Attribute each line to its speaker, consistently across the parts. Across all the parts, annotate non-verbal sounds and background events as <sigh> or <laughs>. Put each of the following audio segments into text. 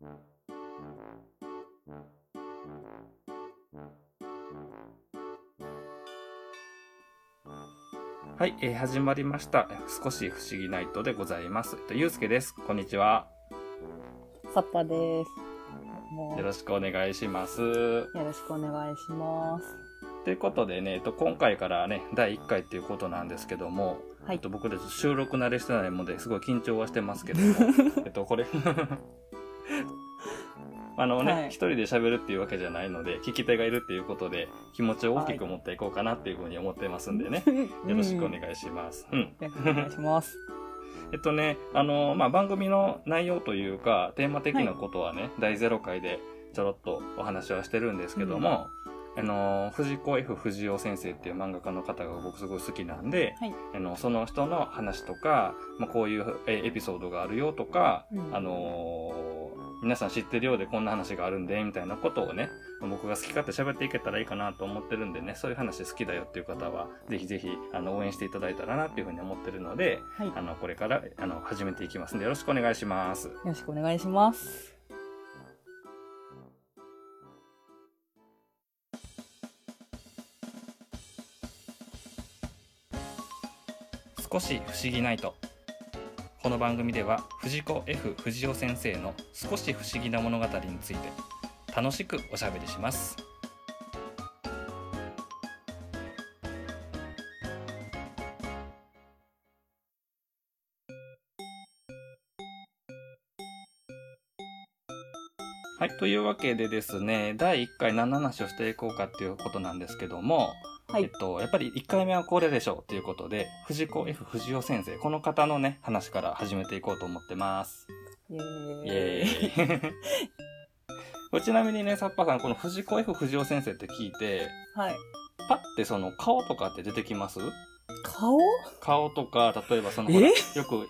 Speaker 1: はい、えー、始まりました。少し不思議ナイトでございます。ゆうすけです。こんにちは。
Speaker 2: さっぱです。
Speaker 1: よろしくお願いします。
Speaker 2: よろしくお願いします。
Speaker 1: ということでね、えっと、今回からね、第1回っていうことなんですけども、はい、えっと、僕たち収録慣れしてないので、すごい緊張はしてますけども、<laughs> えっと、これ <laughs> <laughs> あのね、はい、一人で喋るっていうわけじゃないので、聞き手がいるっていうことで、気持ちを大きく持っていこうかなっていうふうに思ってますんでね。よろしくお願いします。
Speaker 2: うん。お願いします。<laughs>
Speaker 1: えっとね、あの、まあ、番組の内容というか、テーマ的なことはね、はい、第0回でちょろっとお話はしてるんですけども、うん、あの、藤子 F 不二雄先生っていう漫画家の方が僕すごい好きなんで、はい、あの、その人の話とか、まあ、こういうエピソードがあるよとか、うん、あの皆さん知ってるようでこんな話があるんで、みたいなことをね、僕が好き勝手喋っていけたらいいかなと思ってるんでね、そういう話好きだよっていう方は、ぜひぜひ、あの、応援していただいたらなっていうふうに思ってるので、はい、あの、これから、あの、始めていきますんで、よろしくお願いします。よ
Speaker 2: ろしくお願いします。
Speaker 1: 少し不思議ないと。この番組では藤子 F 不二雄先生の少し不思議な物語について楽しくおしゃべりします。はい。というわけでですね、第1回何の話をしていこうかっていうことなんですけども、はい。えっと、やっぱり1回目はこれでしょうということで、藤子 F 不二雄先生、この方のね、話から始めていこうと思ってます。
Speaker 2: イェーイ。<laughs>
Speaker 1: ちなみにね、サッパさん、この藤子 F 不二雄先生って聞いて、
Speaker 2: はい。
Speaker 1: パッてその顔とかって出てきます？
Speaker 2: 顔？
Speaker 1: 顔とか、例えばその、よく、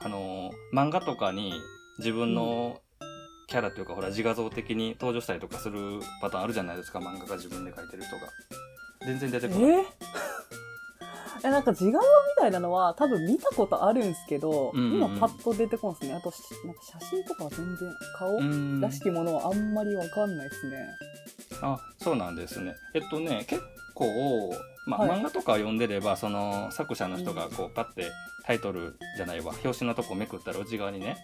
Speaker 1: あの漫画とかに自分のキャラというか、ほら、自画像的に登場したりとかするパターンあるじゃないですか、漫画が自分で描いてる人が。全然出てこない。え？<laughs>
Speaker 2: えなんか自画像みたいなのは多分見たことあるんですけど、うんうん、今パッと出てこんすね。あと、なんか写真とかは全然顔らしきものはあんまりわかんないですね。
Speaker 1: あ、そうなんですね。えっとね、結構、まあ、はい、漫画とか読んでれば、その作者の人がこうパッてタイトルじゃないわ、表紙のとこめくったら内側にね、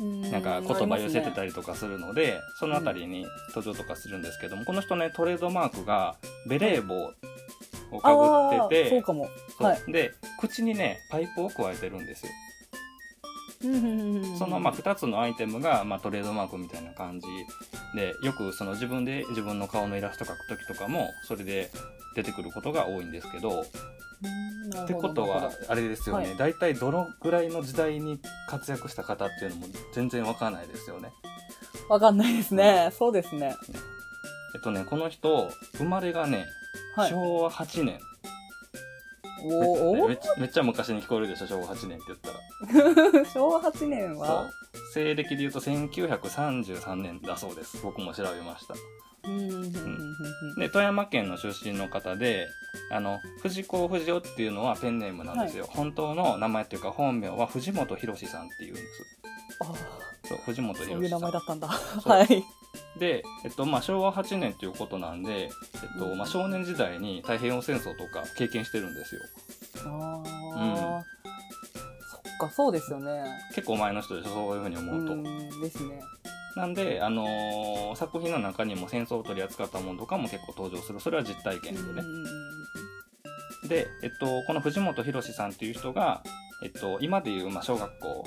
Speaker 1: なんか言葉寄せてたりとかするので、ね、そのあたりに登場とかするんですけども、この人ね、トレードマークがベレー帽をかぶってて、
Speaker 2: そうかも。
Speaker 1: はい、で、口にね、パイプを加えてるんですよ。そのまあ2つのアイテムがまあトレードマークみたいな感じでよくその自分で自分の顔のイラスト描く時とかもそれで出てくることが多いんですけどってことはあれですよね、はい、大体どのぐらいの時代に活躍した方っていうのも全然わかんないですよね。
Speaker 2: わかんないですね。そうですね。
Speaker 1: えっとね、この人、生まれがね、はい、昭和8年。
Speaker 2: おお
Speaker 1: めめっちゃ昔に聞こえるでしょ、昭和8年って言った
Speaker 2: ら。<laughs> 昭和8年は？
Speaker 1: 西暦で言うと1933年だそうです。僕も調べました。で富山県の出身の方であの藤子不二雄っていうのはペンネームなんですよ、はい、本当の名前っていうか本名は藤本博さんっていうんです。
Speaker 2: ああ
Speaker 1: そう藤本博
Speaker 2: そういう名前だったんだ。はい
Speaker 1: で、えっとまあ、昭和8年ということなんで、えっとまあ、少年時代に太平洋戦争とか経験してるんですよ。
Speaker 2: ああ、うん、そっかそうですよね。
Speaker 1: 結構前の人でしょそういうふうに思うと。
Speaker 2: うですね。
Speaker 1: なんで、あのー、作品の中にも戦争を取り扱ったものとかも結構登場する。それは実体験でね。で、えっと、この藤本博さんっていう人が、えっと、今でいう、まあ、小学校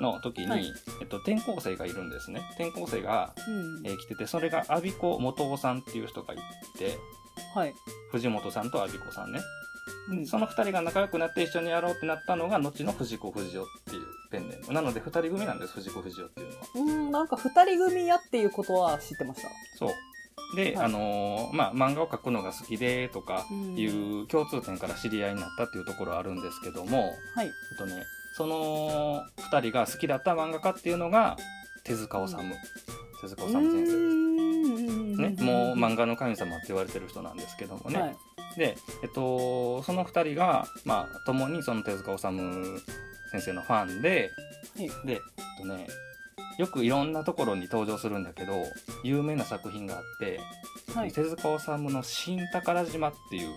Speaker 1: の時に、はい、えっと、転校生がいるんですね。転校生が、うん、えー、来てて、それが阿鼻子元夫さんっていう人がいて、
Speaker 2: はい、
Speaker 1: 藤本さんと阿鼻子さんね。その二人が仲良くなって一緒にやろうってなったのが、後の藤子不二雄っていうペンネーム。なので、二人組なんです、藤子不二雄っていうのは。
Speaker 2: うん、なんか二人組やっていうことは知ってました。
Speaker 1: そう。で、はい、あのー、まあ、漫画を描くのが好きで、とかいう共通点から知り合いになったっていうところはあるんですけども、
Speaker 2: はい。え
Speaker 1: っとね、その二人が好きだった漫画家っていうのが、手塚治虫。手塚治虫先生です。ね、もう漫画の神様って言われてる人なんですけどもね。はいで、えっと、その二人が、まあ、共にその手塚治虫先生のファンで、はい、で、えっとね、よくいろんなところに登場するんだけど有名な作品があって、はい、手塚治虫の「新宝島」っていう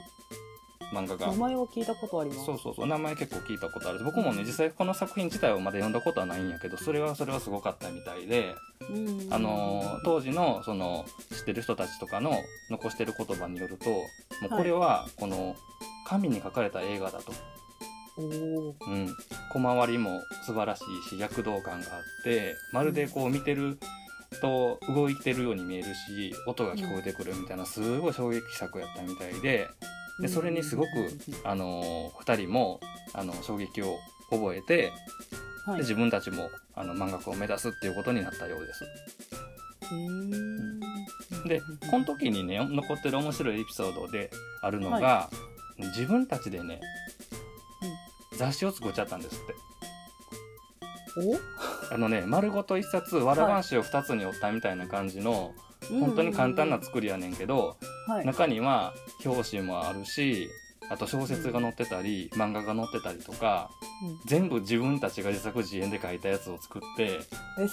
Speaker 1: 漫画が。
Speaker 2: 名前を聞いたことあります。
Speaker 1: そうそうそう名前結構聞いたことある。僕もね実際この作品自体はまだ読んだことはないんやけどそれはそれはすごかったみたいで、あの当時のその知ってる人たちとかの残してる言葉によるともうこれはこの神に書かれた映画だと。うん、小回りも素晴らしいし躍動感があってまるでこう見てると動いてるように見えるし音が聞こえてくるみたいなすごい衝撃作やったみたいででそれにすごく、あの2人もあの衝撃を覚えて、はい、で自分たちもあの漫画家を目指すっていうことになったようです。でこの時にね残ってる面白いエピソードであるのが、はい、自分たちでね、うん、雑誌を作っちゃったんですって。<laughs> あのね丸ごと一冊わら半紙を2つに折ったみたいな感じの、はい、本当に簡単な作りやねんけど、はい、中には表紙もあるしあと小説が載ってたり、漫画が載ってたりとか、うん、全部自分たちが自作自演で書いたやつを作ってえ
Speaker 2: え。ー、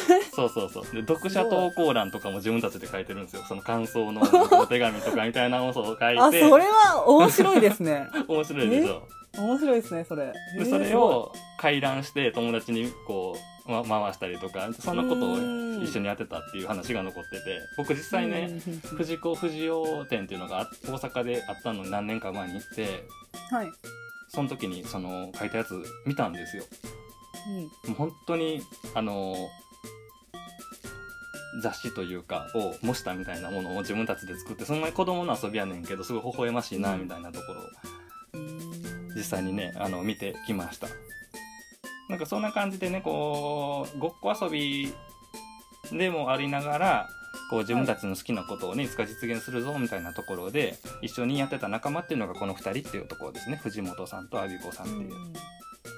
Speaker 2: <laughs>
Speaker 1: そうそうそう。で読者投稿欄とかも自分たちで書いてるんですよ。その感想の <laughs> お手紙とかみたいなのを書いてあ
Speaker 2: それは面白いですね。<laughs>
Speaker 1: 面白いでしょ。
Speaker 2: 面白いですねそれ。
Speaker 1: でそれを回覧して友達にこうま、回したりとかそんなことを一緒にやってたっていう話が残ってて僕実際ね藤子不二雄展っていうのが大阪であったのに何年か前に行って、はい、その時にその書いたやつ見たんですよ。うん、もう本当にあの雑誌というかを模したみたいなものを自分たちで作ってそんなに子供の遊びやねんけどすごい微笑ましいなみたいなところを実際にねあの見てきました。なんかそんな感じでね、こう、ごっこ遊びでもありながら、こう自分たちの好きなことをね、いつか実現するぞみたいなところで、一緒にやってた仲間っていうのがこの2人っていうところですね。藤本さんと阿ビ子さんっていう。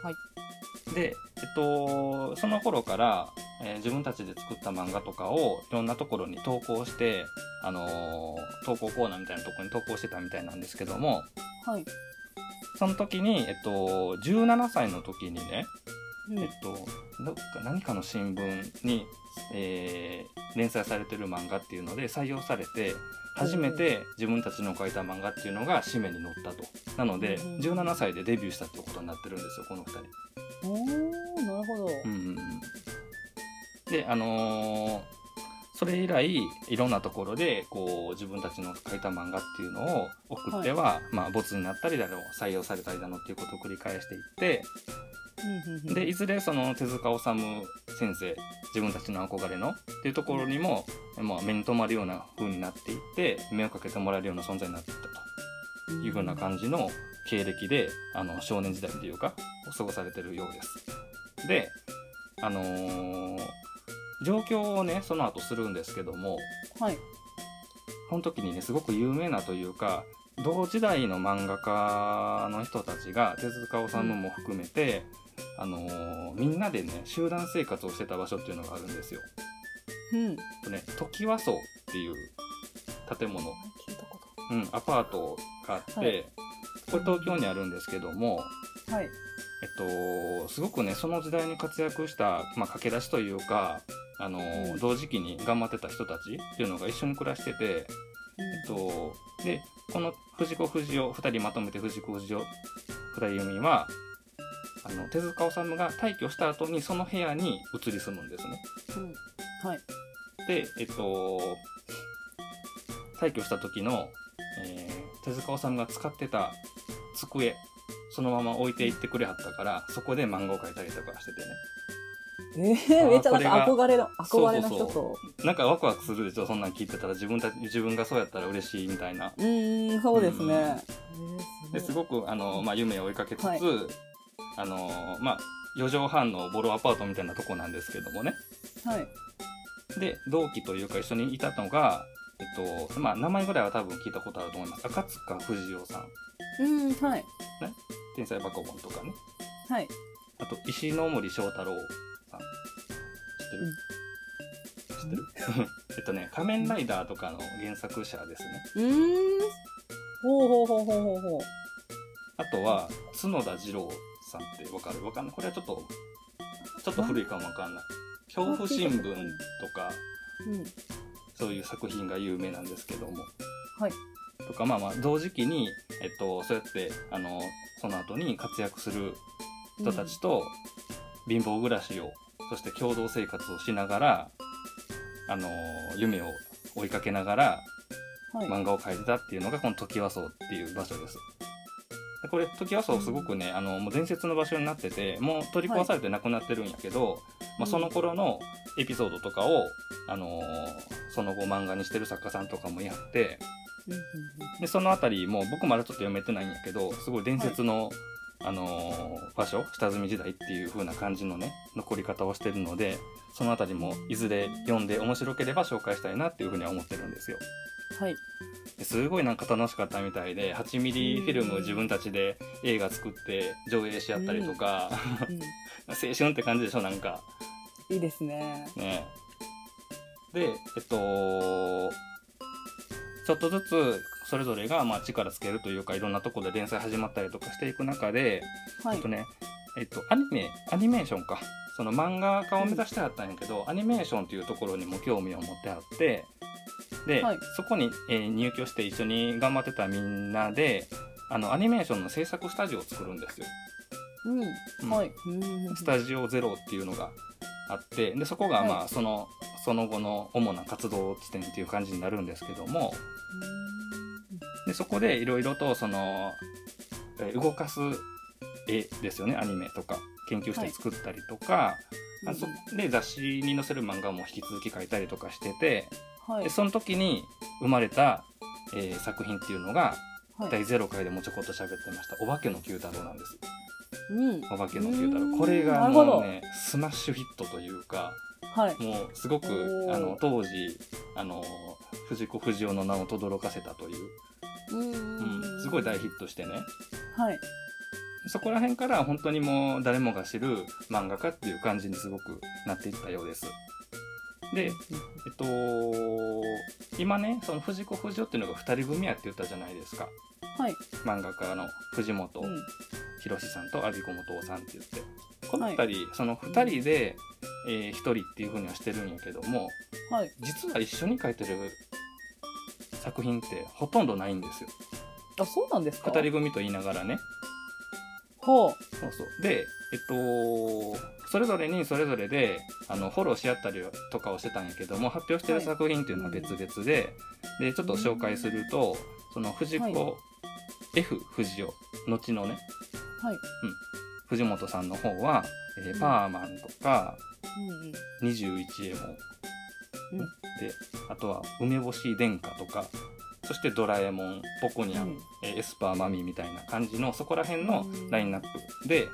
Speaker 1: はい。で、えっと、その頃から、えー、自分たちで作った漫画とかをいろんなところに投稿して、あのー、投稿コーナーみたいなところに投稿してたみたいなんですけども、はい。その時に、えっと、17歳の時にね、えっと、どっか何かの新聞に、えー、連載されてる漫画っていうので採用されて初めて自分たちの書いた漫画っていうのが紙面に載ったと。なので、17歳でデビューしたってことになってるんですよこの2
Speaker 2: 人。おーなるほど、うんうん、
Speaker 1: であのー、それ以来いろんなところでこう自分たちの書いた漫画っていうのを送っては、はい、まあ、没になったりだろう採用されたりだのっていうことを繰り返していってでいずれその手塚治虫先生自分たちの憧れのっていうところにも、まあ、目に留まるような風になっていって目をかけてもらえるような存在になっていったと。いうふうな感じの経歴であの少年時代っていうか過ごされてるようです。であのー、状況をねその後するんですけども、はい、この時にねすごく有名なというか同時代の漫画家の人たちが手塚治虫も含めて、あのー、みんなでね集団生活をしてた場所っていうのがあるんですよ。うん。とね時和荘っていう建物、うん、アパートがあって、はい、これ東京にあるんですけども、はい。えっと、すごくねその時代に活躍した、まあ、駆け出しというか、あのーうん、同時期に頑張ってた人たちっていうのが一緒に暮らしてて、えっと、でこの藤子不二雄2人まとめて藤子不二雄二人組はあの手塚治虫が退去した後にその部屋に移り住むんですね。うん、はい、でえっと退去した時の、えー、手塚治虫が使ってた机そのまま置いていってくれはったからそこで漫画を描いたりとかしててね。
Speaker 2: えー、めっちゃなんか憧れの憧れの人と。
Speaker 1: なんかワクワクするでしょ？そんなん聞いてたら自分た自分がそうやったら嬉しいみたいな。
Speaker 2: うんそうですね、
Speaker 1: うん、ですごくあの、まあ、夢を追いかけつつ、はい、あのまあ4畳半のボロアパートみたいなとこなんですけどもね。はい。で同期というか一緒にいたのがえっとまあ名前ぐらいは多分聞いたことあると思います。赤塚不二夫さん。
Speaker 2: うんはい。ね？
Speaker 1: 天才バカボンとかね。
Speaker 2: はい。
Speaker 1: あと石ノ森章太郎ってる、知ってる？<laughs> えっとね、仮面ライダーとかの原作者ですね。
Speaker 2: うん。ほうほうほうほうほうほう。
Speaker 1: あとは、角田二郎さんってわかる？わかんない。これはちょっと、ちょっと古いかもわかんない。恐怖新聞とか、うん、そういう作品が有名なんですけども。
Speaker 2: はい。
Speaker 1: とか、まあまあ、同時期に、えっと、そうやって、あの、その後に活躍する人たちと、貧乏暮らしを、そして共同生活をしながら、あの、夢を追いかけながら、漫画を描いてたっていうのが、この時和荘っていう場所です。これ、時和荘すごくね、あの、もう伝説の場所になってて、もう取り壊されてなくなってるんやけど、はい、まあ、その頃のエピソードとかを、あのー、その後漫画にしてる作家さんとかもやって、で、そのあたりも僕まだちょっと読めてないんやけど、すごい伝説の、はい、あのー、場所、下積み時代っていう風な感じのね、残り方をしてるので、そのあたりもいずれ読んで面白ければ紹介したいなっていう風には思ってるんですよ。
Speaker 2: はい。
Speaker 1: すごいなんか楽しかったみたいで、8ミリフィルム自分たちで映画作って上映し合ったりとか、うんうん、<laughs> 青春って感じでしょ、なんか。
Speaker 2: いいですね。
Speaker 1: ねで、えっと、ちょっとずつそれぞれがまあ力つけるというかいろんなところで連載始まったりとかしていく中で、はい、えっとね、えっと、アニメ、アニメーションか。その漫画家を目指してあったんやけど、アニメーションというところにも興味を持ってあって、で、はい、そこに、えー、入居して一緒に頑張ってたみんなで、あの、アニメーションの制作スタジオを作るんですよ。
Speaker 2: うん。はい。
Speaker 1: スタジオゼロっていうのがあって、で、そこがまあ、はい、その、その後の主な活動地点っていう感じになるんですけども、でそこでいろいろとその、え動かす絵ですよね。アニメとか研究して作ったりとか、はい、で雑誌に載せる漫画も引き続き描いたりとかしてて、はい、でその時に生まれた、えー、作品っていうのが、はい、第0回でもちょこっと喋ってました「お化けの九太郎」なんです。
Speaker 2: うん、
Speaker 1: お化けの九太郎。これがもうねスマッシュヒットというか、
Speaker 2: はい、
Speaker 1: もうすごくあの当時あの藤子不二雄の名を轟かせたという、うん、すごい大ヒットしてね、
Speaker 2: はい、
Speaker 1: そこら辺から本当にもう誰もが知る漫画家っていう感じにすごくなっていったようです。で、えっと、今ね、その藤子不二雄っていうのが2人組やって言ったじゃないですか。
Speaker 2: はい。
Speaker 1: 漫画家の藤本博さんと阿ビ子元さんって言って。この2人、はい、その2人で、えー、1人っていうふうにはしてるんやけども、
Speaker 2: はい、
Speaker 1: 実は一緒に書いてる作品ってほとんどないんですよ。
Speaker 2: あ、そうなんですか
Speaker 1: ?2 人組と言いながらね。
Speaker 2: ほう。
Speaker 1: そうそう。で、えっと、それぞれにそれぞれで、あの、フォローし合ったりとかをしてたんやけども、発表してる作品っていうのは別々で、はい、で、ちょっと紹介すると、その藤子、はい、F 藤雄、後のね、
Speaker 2: はい。うん。
Speaker 1: 藤本さんの方は、えー、パーマンとか、うん、21エモ。ン、うん、で、あとは梅干し殿下とか、そしてドラえもん、ポコニャン、うん、えエスパーマミーみたいな感じの、そこら辺のラインナップで、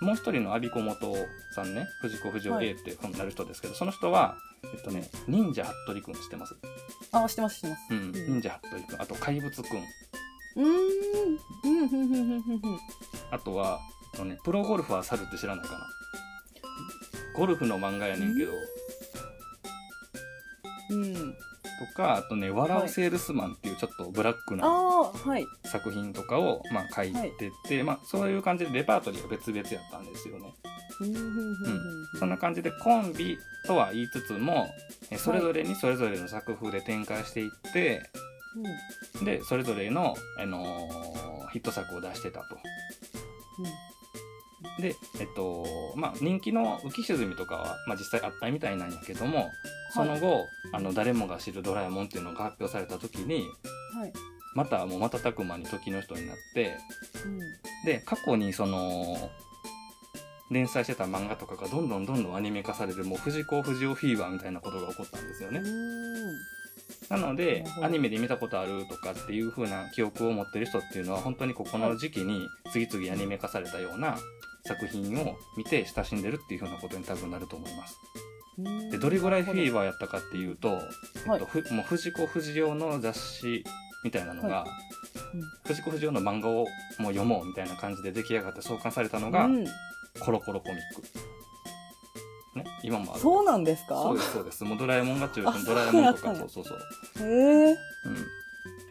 Speaker 1: もう一人の阿ビ子元さんね、藤子不二雄 A ってなる人ですけど、はい、その人は、えっとね、忍者服部くん知ってます？
Speaker 2: あ、知ってます、知ってます。
Speaker 1: うん、忍者服部くん。あと、怪物くん。
Speaker 2: うん。うん、ふん。ふん。ふん。ふん。ふん。
Speaker 1: あとは、えっとね、プロゴルファー猿って知らないかなゴルフの漫画やねん。けど。
Speaker 2: うん。
Speaker 1: とか、あとね、笑うセールスマンっていうちょっとブラックなはい作品とかを、まあ、書いてて、はい、まあ、そういう感じでレパートリーが別々やったん。ですよね。
Speaker 2: うん、
Speaker 1: そん。な感じでコンビとは言いつつも、それぞれにそれぞれの作風で展開していって、はい、で、それぞれの、あのー、ヒット作を出してたと。うん、で、えっと、まあ、人気の浮き沈みとかは、まあ、実際あったみたいなんやけども、その後、はい、あの誰もが知るドラえもんっていうのが発表された時に、
Speaker 2: はい、
Speaker 1: またもう瞬く間に時の人になって、うん、で過去にその連載してた漫画とかがどんどんどんどんアニメ化されるもう藤子不二雄フィーバーみたいなことが起こったんですよね。なのでアニメで見たことあるとかっていう風な記憶を持ってる人っていうのは本当にここの時期に次々アニメ化されたような作品を見て親しんでるっていう風なことに多分なると思います。でどれぐらいフィーバーやったかっていうと、えっと、ふもう藤子不二雄の雑誌みたいなのが、はい。うん、藤子不二雄の漫画をもう読もうみたいな感じで出来上がって創刊されたのが、うん、コロコロコミック。ね、今もある。
Speaker 2: そうなんですか？
Speaker 1: そうです、そうです。もうドラえもんが中心、ドラえもんとか、そうそうそう。
Speaker 2: へえ。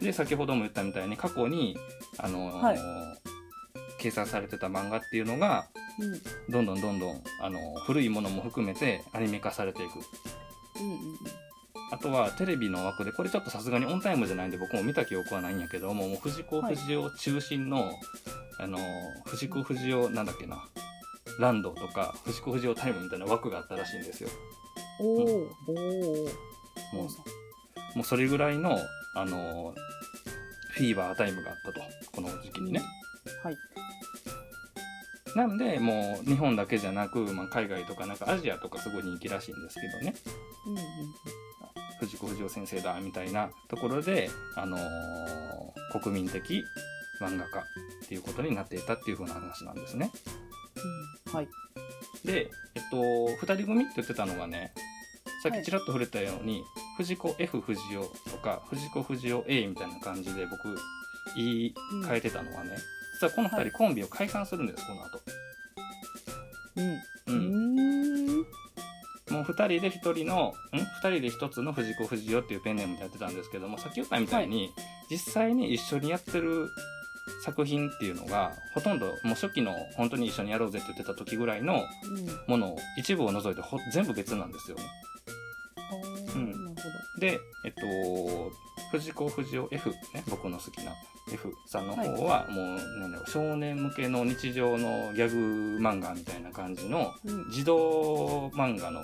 Speaker 1: うん。で、先ほども言ったみたいに過去に、あのーはい、掲載されてた漫画っていうのが、うん、どんどんどんどんあの古いものも含めてアニメ化されていく。うんうんうんあとはテレビの枠で、これちょっとさすがにオンタイムじゃないんで僕も見た記憶はないんやけども、もう藤子不二雄中心の、はい、あの、藤子不二雄なんだっけな、ランドとか藤子不二雄タイムみたいな枠があったらしいんですよ。
Speaker 2: おお、うん、おも
Speaker 1: う、もうそれぐらいの、あの、フィーバータイムがあったと、この時期にね。
Speaker 2: はい。
Speaker 1: なんで、もう日本だけじゃなく、まあ、海外とかなんかアジアとかすごい人気らしいんですけどね。うんうん藤子不二雄先生だみたいなところで、あのー、国民的漫画家っていうことになっていたっていう風な話なんですね。
Speaker 2: うん、はい。
Speaker 1: で、えっと、2人組って言ってたのがね、さっきちらっと触れたように、はい、藤子 F 不二雄とか藤子不二雄 A みたいな感じで僕言い換えてたのはね、うん、実はこの2人コンビを解散するんです、この後。
Speaker 2: うん。うん。
Speaker 1: もう2人で1人の、ん ?2 人で1つの藤子不二雄っていうペンネームでやってたんですけども、さっき言ったみたいに、はい、実際に一緒にやってる作品っていうのが、ほとんどもう初期の本当に一緒にやろうぜって言ってた時ぐらいのものを、一部を除いて全部別なんですよ。ね。
Speaker 2: うん、
Speaker 1: で、えっと、藤子不二雄 F ね、僕の好きな F さんの方は、もう、なんだろう、少年向けの日常のギャグ漫画みたいな感じの、児童漫画の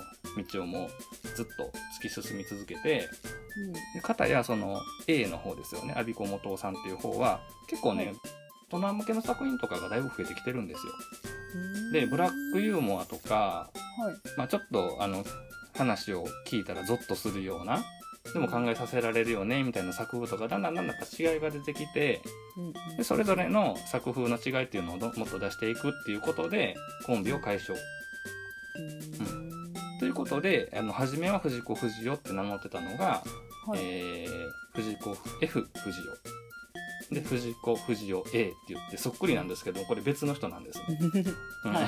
Speaker 1: 道をもうずっと突き進み続けて、うん、かたやその A の方ですよね、阿ビ子元さんっていう方は、結構ね、はい、大人向けの作品とかがだいぶ増えてきてるんですよ。で、ブラックユーモアとか、はい、まあちょっとあの、話を聞いたらゾッとするような、でも考えさせられるよねみたいな作風とかだんだんだんだん違いが出てきて、でそれぞれの作風の違いっていうのをもっと出していくっていうことでコンビを解消。うん、ということであの初めは藤子不二雄って名乗ってたのが、はい、えー、藤子 F 不二雄。で藤子不二雄 A って言ってそっくりなんですけどこれ別の人なんですね。<laughs> はい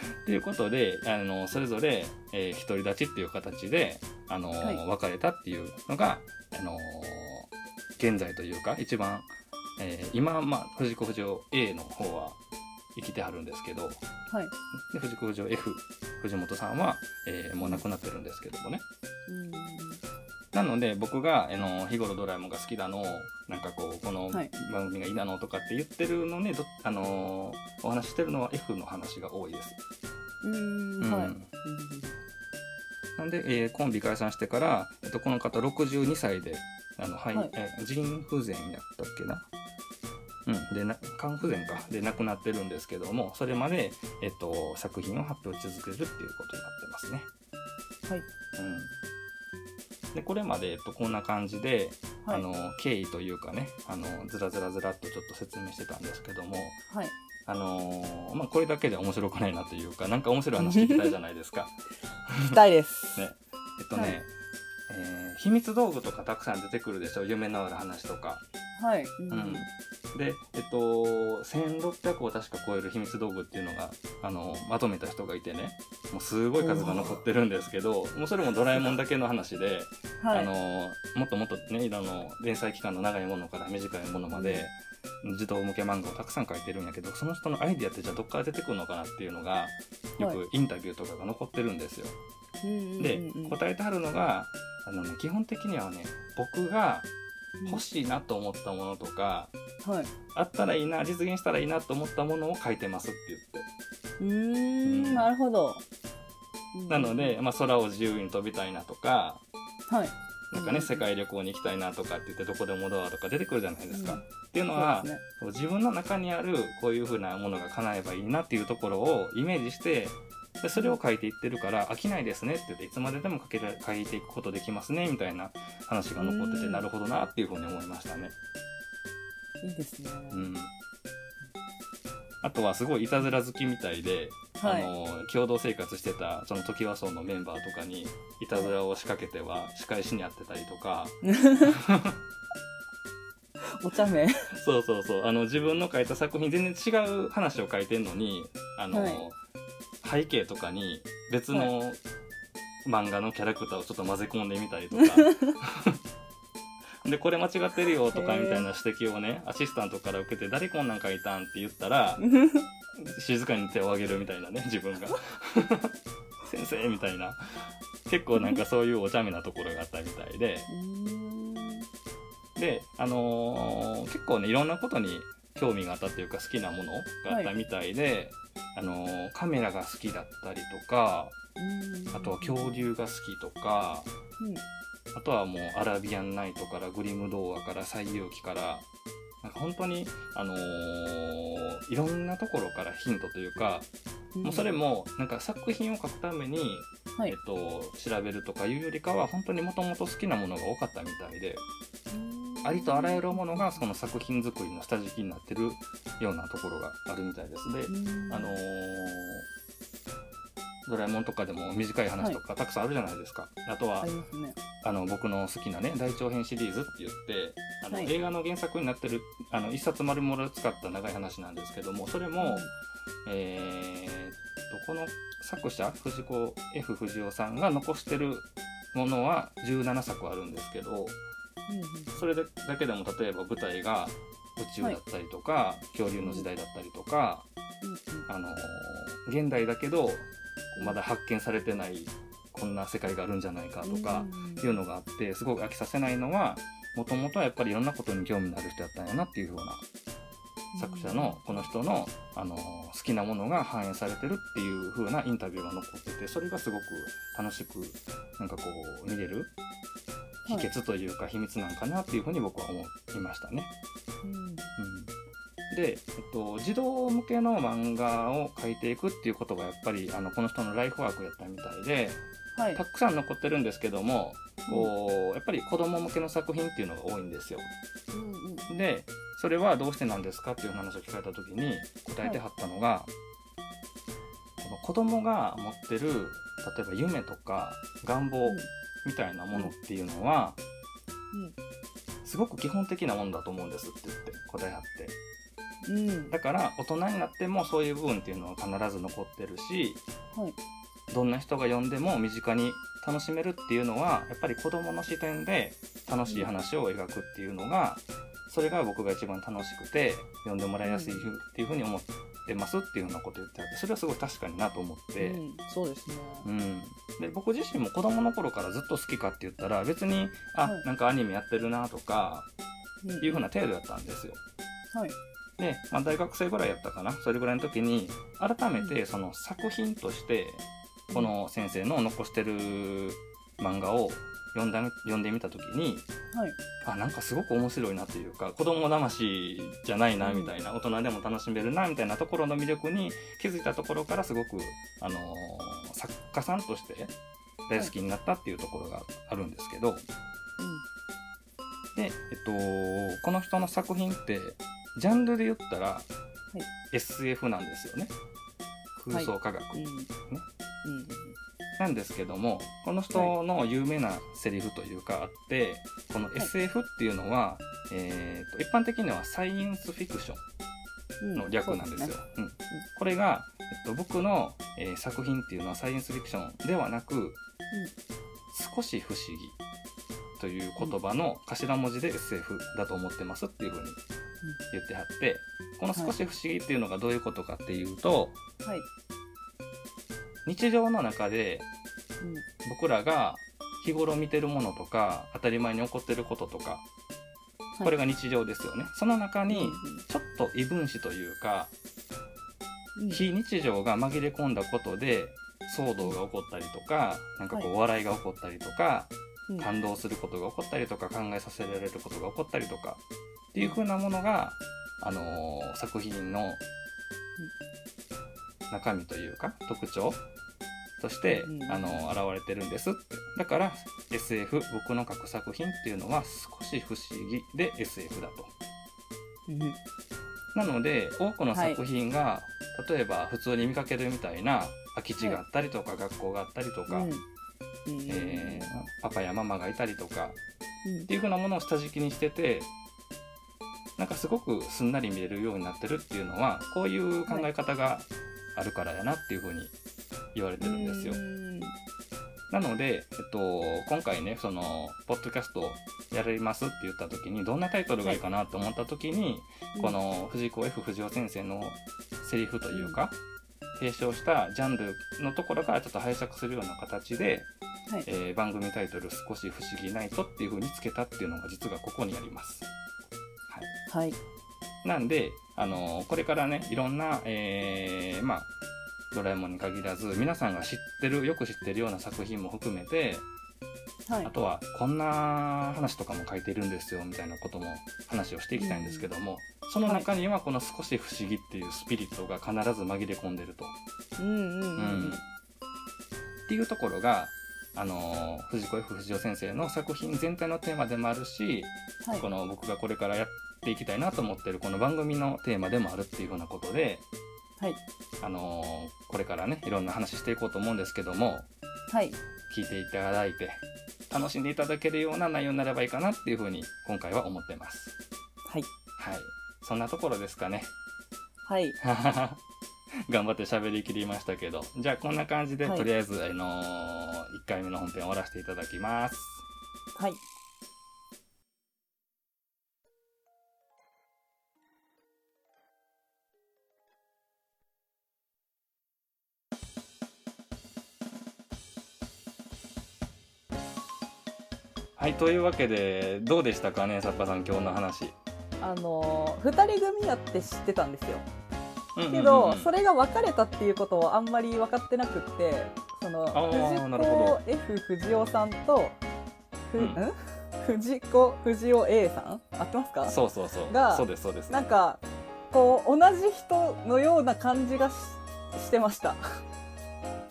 Speaker 1: <laughs> ということで、あの、それぞれ、えー、独り立ちっていう形で、あの、はい、別れたっていうのが、あの現在というか、一番、えー、今、まあ、藤子不二雄 A の方は生きてはるんですけど、はい。で、藤子不二雄 F、藤本さんは、えー、もう亡くなってるんですけどもね。うんなので僕が、あの日頃ドラえもんが好きだのなんかこうこの番組がいいなのとかって言ってるのね、あのお話してるのは F の話が多いです。
Speaker 2: うんはい、
Speaker 1: なんで、えー、コンビ解散してから、えっと、この方62歳であの、はい、え腎不全やったっけな。うん、でな肝不全か。で亡くなってるんですけどもそれまで、えっと、作品を発表し続けるっていうことになってますね。
Speaker 2: はい、
Speaker 1: うん、でこれまで、えっと、こんな感じで、はい、あの経緯というかねあのずらずらずらっとちょっと説明してたんですけども、
Speaker 2: はい、
Speaker 1: あのー、まあ、これだけで面白くないなというか、なんか面白い話聞きたいじゃないですか。<laughs>
Speaker 2: 聞きたいです。
Speaker 1: ね。えっとね、はい、えー、秘密道具とかたくさん出てくるでしょ？夢のある話とか。
Speaker 2: はい。
Speaker 1: うん。で、えっと、1600を確か超える秘密道具っていうのが、あの、まとめた人がいてね、もうすごい数が残ってるんですけど、もうそれもドラえもんだけの話で、はい、あの、もっともっとね、あの、連載期間の長いものから短いものまで、児童向け漫画をたくさん書いてるんやけどその人のアイディアってじゃあどっから出てくるのかなっていうのがよくインタビューとかが残ってるんですよ。はい、で答えてはるのがあの、ね、基本的にはね僕が欲しいなと思ったものとか、
Speaker 2: はい、
Speaker 1: あったらいいな実現したらいいなと思ったものを書いてますって
Speaker 2: 言って。うんなるほど。
Speaker 1: なので、まあ、空を自由に飛びたいなとか、
Speaker 2: はい、
Speaker 1: なんかね、世界旅行に行きたいなとかって言ってどこでもドアとか出てくるじゃないですか。うん、っていうのは、ね、自分の中にあるこういうふうなものが叶えばいいなっていうところをイメージしてでそれを書いていってるから飽きないですねって言っていつまででも書け書いていくことできますねみたいな話が残っててなるほどなっていうふうに思いましたね。
Speaker 2: いいですね。
Speaker 1: うんあとはすごいいたずら好きみたいで、はい、あの共同生活してたその時和荘のメンバーとかにいたずらを仕掛けては仕返しにあってたりとか。<laughs>
Speaker 2: お茶目。
Speaker 1: そうそうそう。あの自分の書いた作品全然違う話を書いてんのにあの、はい、背景とかに別の漫画のキャラクターをちょっと混ぜ込んでみたりとか <laughs> で、これ間違ってるよとかみたいな指摘をね、アシスタントから受けて、誰こんなん書いたんって言ったら、<laughs> 静かに手を挙げるみたいなね、自分が。<laughs> 先生みたいな。結構なんかそういうお茶目なところがあったみたいで。で、あのー、結構ね、いろんなことに興味があったっていうか好きなものがあったみたいで、はい、あのー、カメラが好きだったりとか、あとは恐竜が好きとか、うん、あとはもうアラビアンナイトからグリム童話から西遊記からなんか本当に、あのー、いろんなところからヒントというか、うん、もうそれもなんか作品を書くために、はい、えっと、調べるとかいうよりかは本当にもともと好きなものが多かったみたいで。ありとあらゆるものがその作品作りの下敷きになってるようなところがあるみたいです。で、あのー、ドラえもんとかでも短い話とかたくさんあるじゃないですか。はい、あとは、ね、あの僕の好きなね大長編シリーズって言ってあの、はい、映画の原作になってるあの一冊丸々使った長い話なんですけどもそれも、うん、えー、っとこの作者藤子 F 不二雄さんが残してるものは17作あるんですけど、それだけでも例えば舞台が宇宙だったりとか、はい、恐竜の時代だったりとか、あの現代だけどまだ発見されてないこんな世界があるんじゃないかとかいうのがあってすごく飽きさせないのはもともとはやっぱりいろんなことに興味のある人やったんやなっていうふうな作者のこの人の、あの好きなものが反映されてるっていう風なインタビューが残っててそれがすごく楽しくなんかこう見れる秘訣というか秘密なんかなっていうふうに僕は思いましたね。うん、うん、で、えっと、児童向けの漫画を描いていくっていうことがやっぱりあのこの人のライフワークやったみたいで、はい、たくさん残ってるんですけどもこうやっぱり子供向けの作品っていうのが多いんですよ。うんうん、でそれはどうしてなんですかっていう話を聞かれた時に答えてはったのが、はい、この子供が持ってる例えば夢とか願望みたいなものっていうのは、うん、すごく基本的なものだと思うんですって言って答えあって。うん、だから大人になってもそういう部分っていうのは必ず残ってるし、はい、どんな人が読んでも身近に楽しめるっていうのはやっぱり子どもの視点で楽しい話を描くっていうのがそれが僕が一番楽しくて読んでもらいやすいっていうふうに思ってますっていうようなこと言ってあってそれはすごい確かになと思って、うん、
Speaker 2: そうですね、
Speaker 1: うん、で僕自身も子供の頃からずっと好きかって言ったら別にあ、はい、なんかアニメやってるなとかいうふうな程度やったんですよ。はいで、まあ、大学生ぐらいやったかな。それぐらいの時に改めてその作品としてこの先生の残してる漫画を読んだ読んでみた時に、はい、あなんかすごく面白いなというか子供騙しじゃないなみたいな、うん、大人でも楽しめるなみたいなところの魅力に気づいたところからすごく、あのー、作家さんとして大好きになったっていうところがあるんですけど、はい、で、えっと、この人の作品ってジャンルで言ったら、はい、SF なんですよね。空想科学、はい、ね、うん。なんですけどもこの人の有名なセリフというかあって、この SF っていうのは、えーと、一般的にはサイエンスフィクションの略なんですよ。うん、ね。うん、これが、えっと、僕の、えー、作品っていうのはサイエンスフィクションではなく、うん、少し不思議という言葉の頭文字で SF だと思ってますっていうふうに言ってはってこの少し不思議っていうのがどういうことかっていうと、はい、日常の中で、僕らが日頃見てるものとか当たり前に起こってることとかこれが日常ですよね、はい、その中にちょっと異分子というか、非日常が紛れ込んだことで騒動が起こったりとかなんかこう笑いが起こったりとか、感動することが起こったりとか考えさせられることが起こったりとかっていう風なものが、あのー、作品の中身というか特徴として、うん、あの現れてるんですだから SF 僕の書く作品っていうのは少し不思議で SF だと。うん、なので多くの作品が、はい、例えば普通に見かけるみたいな空き地があったりとか、はい、学校があったりとか、うん、えー、パパやママがいたりとか、っていうふうなものを下敷きにしててなんかすごくすんなり見れるようになってるっていうのはこういう考え方があるからやなっていうふうに言われてるんですよ。なので、えっと、今回ね、その、ポッドキャストやりますって言った時に、どんなタイトルがいいかなと思った時に、はい、この藤子 F 不二雄先生のセリフというか、提唱したジャンルのところからちょっと拝借するような形で、はい、えー、番組タイトル「少し不思議ナイト」っていう風につけたっていうのが実はここにあります。
Speaker 2: はい、はい、
Speaker 1: なんで、あのー、これからねいろんな、えー、まあドラえもんに限らず皆さんが知ってるよく知ってるような作品も含めて、はい、あとはこんな話とかも書いてるんですよみたいなことも話をしていきたいんですけども、うん、その中にはこの少し不思議っていうスピリットが必ず紛れ込んでると。
Speaker 2: うんうんうん。うん、
Speaker 1: っていうところがあの藤子 F 不二雄先生の作品全体のテーマでもあるし、はい、この僕がこれからやっていきたいなと思ってるこの番組のテーマでもあるっていうふうなことで、
Speaker 2: はい、
Speaker 1: あのー、これからねいろんな話していこうと思うんですけども、
Speaker 2: はい、
Speaker 1: 聞いていただいて楽しんでいただけるような内容になればいいかなっていうふうに今回は思ってます。
Speaker 2: はい、
Speaker 1: はい、そんなところですかね。
Speaker 2: はい <laughs> <laughs>
Speaker 1: 頑張って喋りきりましたけど。じゃあこんな感じで、はい、とりあえず、あのー、1回目の本編終わらせていただきます。
Speaker 2: はい。
Speaker 1: はいというわけでどうでしたかねさっぱさん今日の話。
Speaker 2: あの2人組やって知ってたんですよけど、それが別れたっていうことをあんまり分かってなくってその藤子 F 不二雄さんとふ、うん、藤子不二雄 A さん？合ってますか？
Speaker 1: そうそうそう。
Speaker 2: が
Speaker 1: そうですそうです、
Speaker 2: なんかこう同じ人のような感じがしてました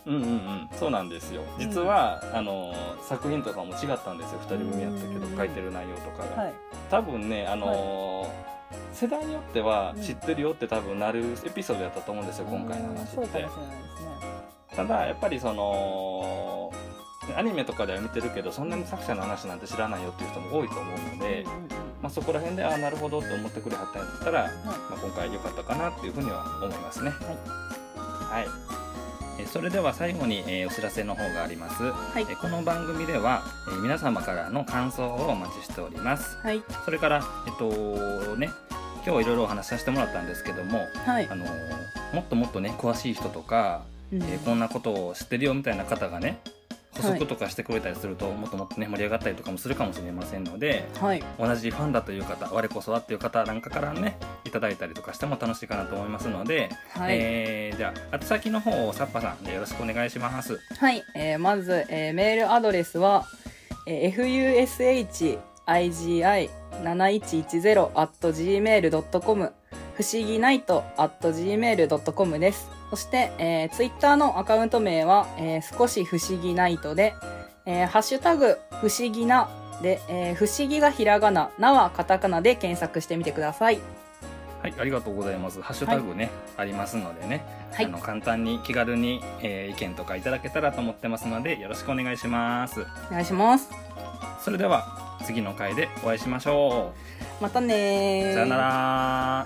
Speaker 1: うんうんうん。そうなんですよ。実は、うん、あの作品とかも違ったんですよ。2人組やったけど書いてる内容とかが、はい、多分ねあのはい、世代によっては知ってるよって多分なるエピソードやったと思うんですよ、今回の話って。そうかもしれないですね。ただやっぱりそのアニメとかでは見てるけどそんなに作者の話なんて知らないよっていう人も多いと思うので、まあ、そこら辺でああなるほどって思ってくれはったんやったら、まあ、今回良かったかなっていうふうには思いますね。はい、はいそれでは最後に、えー、お知らせの方があります、はい、えこの番組では、えー、皆様からの感想をお待ちしております、
Speaker 2: はい、
Speaker 1: それからえっとね今日いろいろお話しさせてもらったんですけども、
Speaker 2: はい、
Speaker 1: あのもっともっとね詳しい人とか、うん、えー、こんなことを知ってるよみたいな方がね補足とかしてくれたりすると、はい、もっともっとね盛り上がったりとかもするかもしれませんので、
Speaker 2: はい、
Speaker 1: 同じファンだという方我こそはっていう方なんかからねいただいたりとかしても楽しいかなと思いますので、はい、えー、じゃあ宛先の方をサッパさんよろしくお願いします。
Speaker 2: はい、えー、まず、えー、メールアドレスは、えー、fushigi7110 at gmail.com 不思議ナイト at gmail.com です。そして、えー、ツイッターのアカウント名は、えー、少し不思議ナイトで、えー、ハッシュタグ、不思議なで、えー、不思議がひらがな、なはカタカナで検索してみてください。
Speaker 1: はい、ありがとうございます。ハッシュタグね、はい、ありますのでね、はい、あの簡単に気軽に、えー、意見とかいただけたらと思ってますので、よろしくお願いします。
Speaker 2: お願いします。
Speaker 1: それでは次の回でお会いしましょ
Speaker 2: う。またね
Speaker 1: さよなら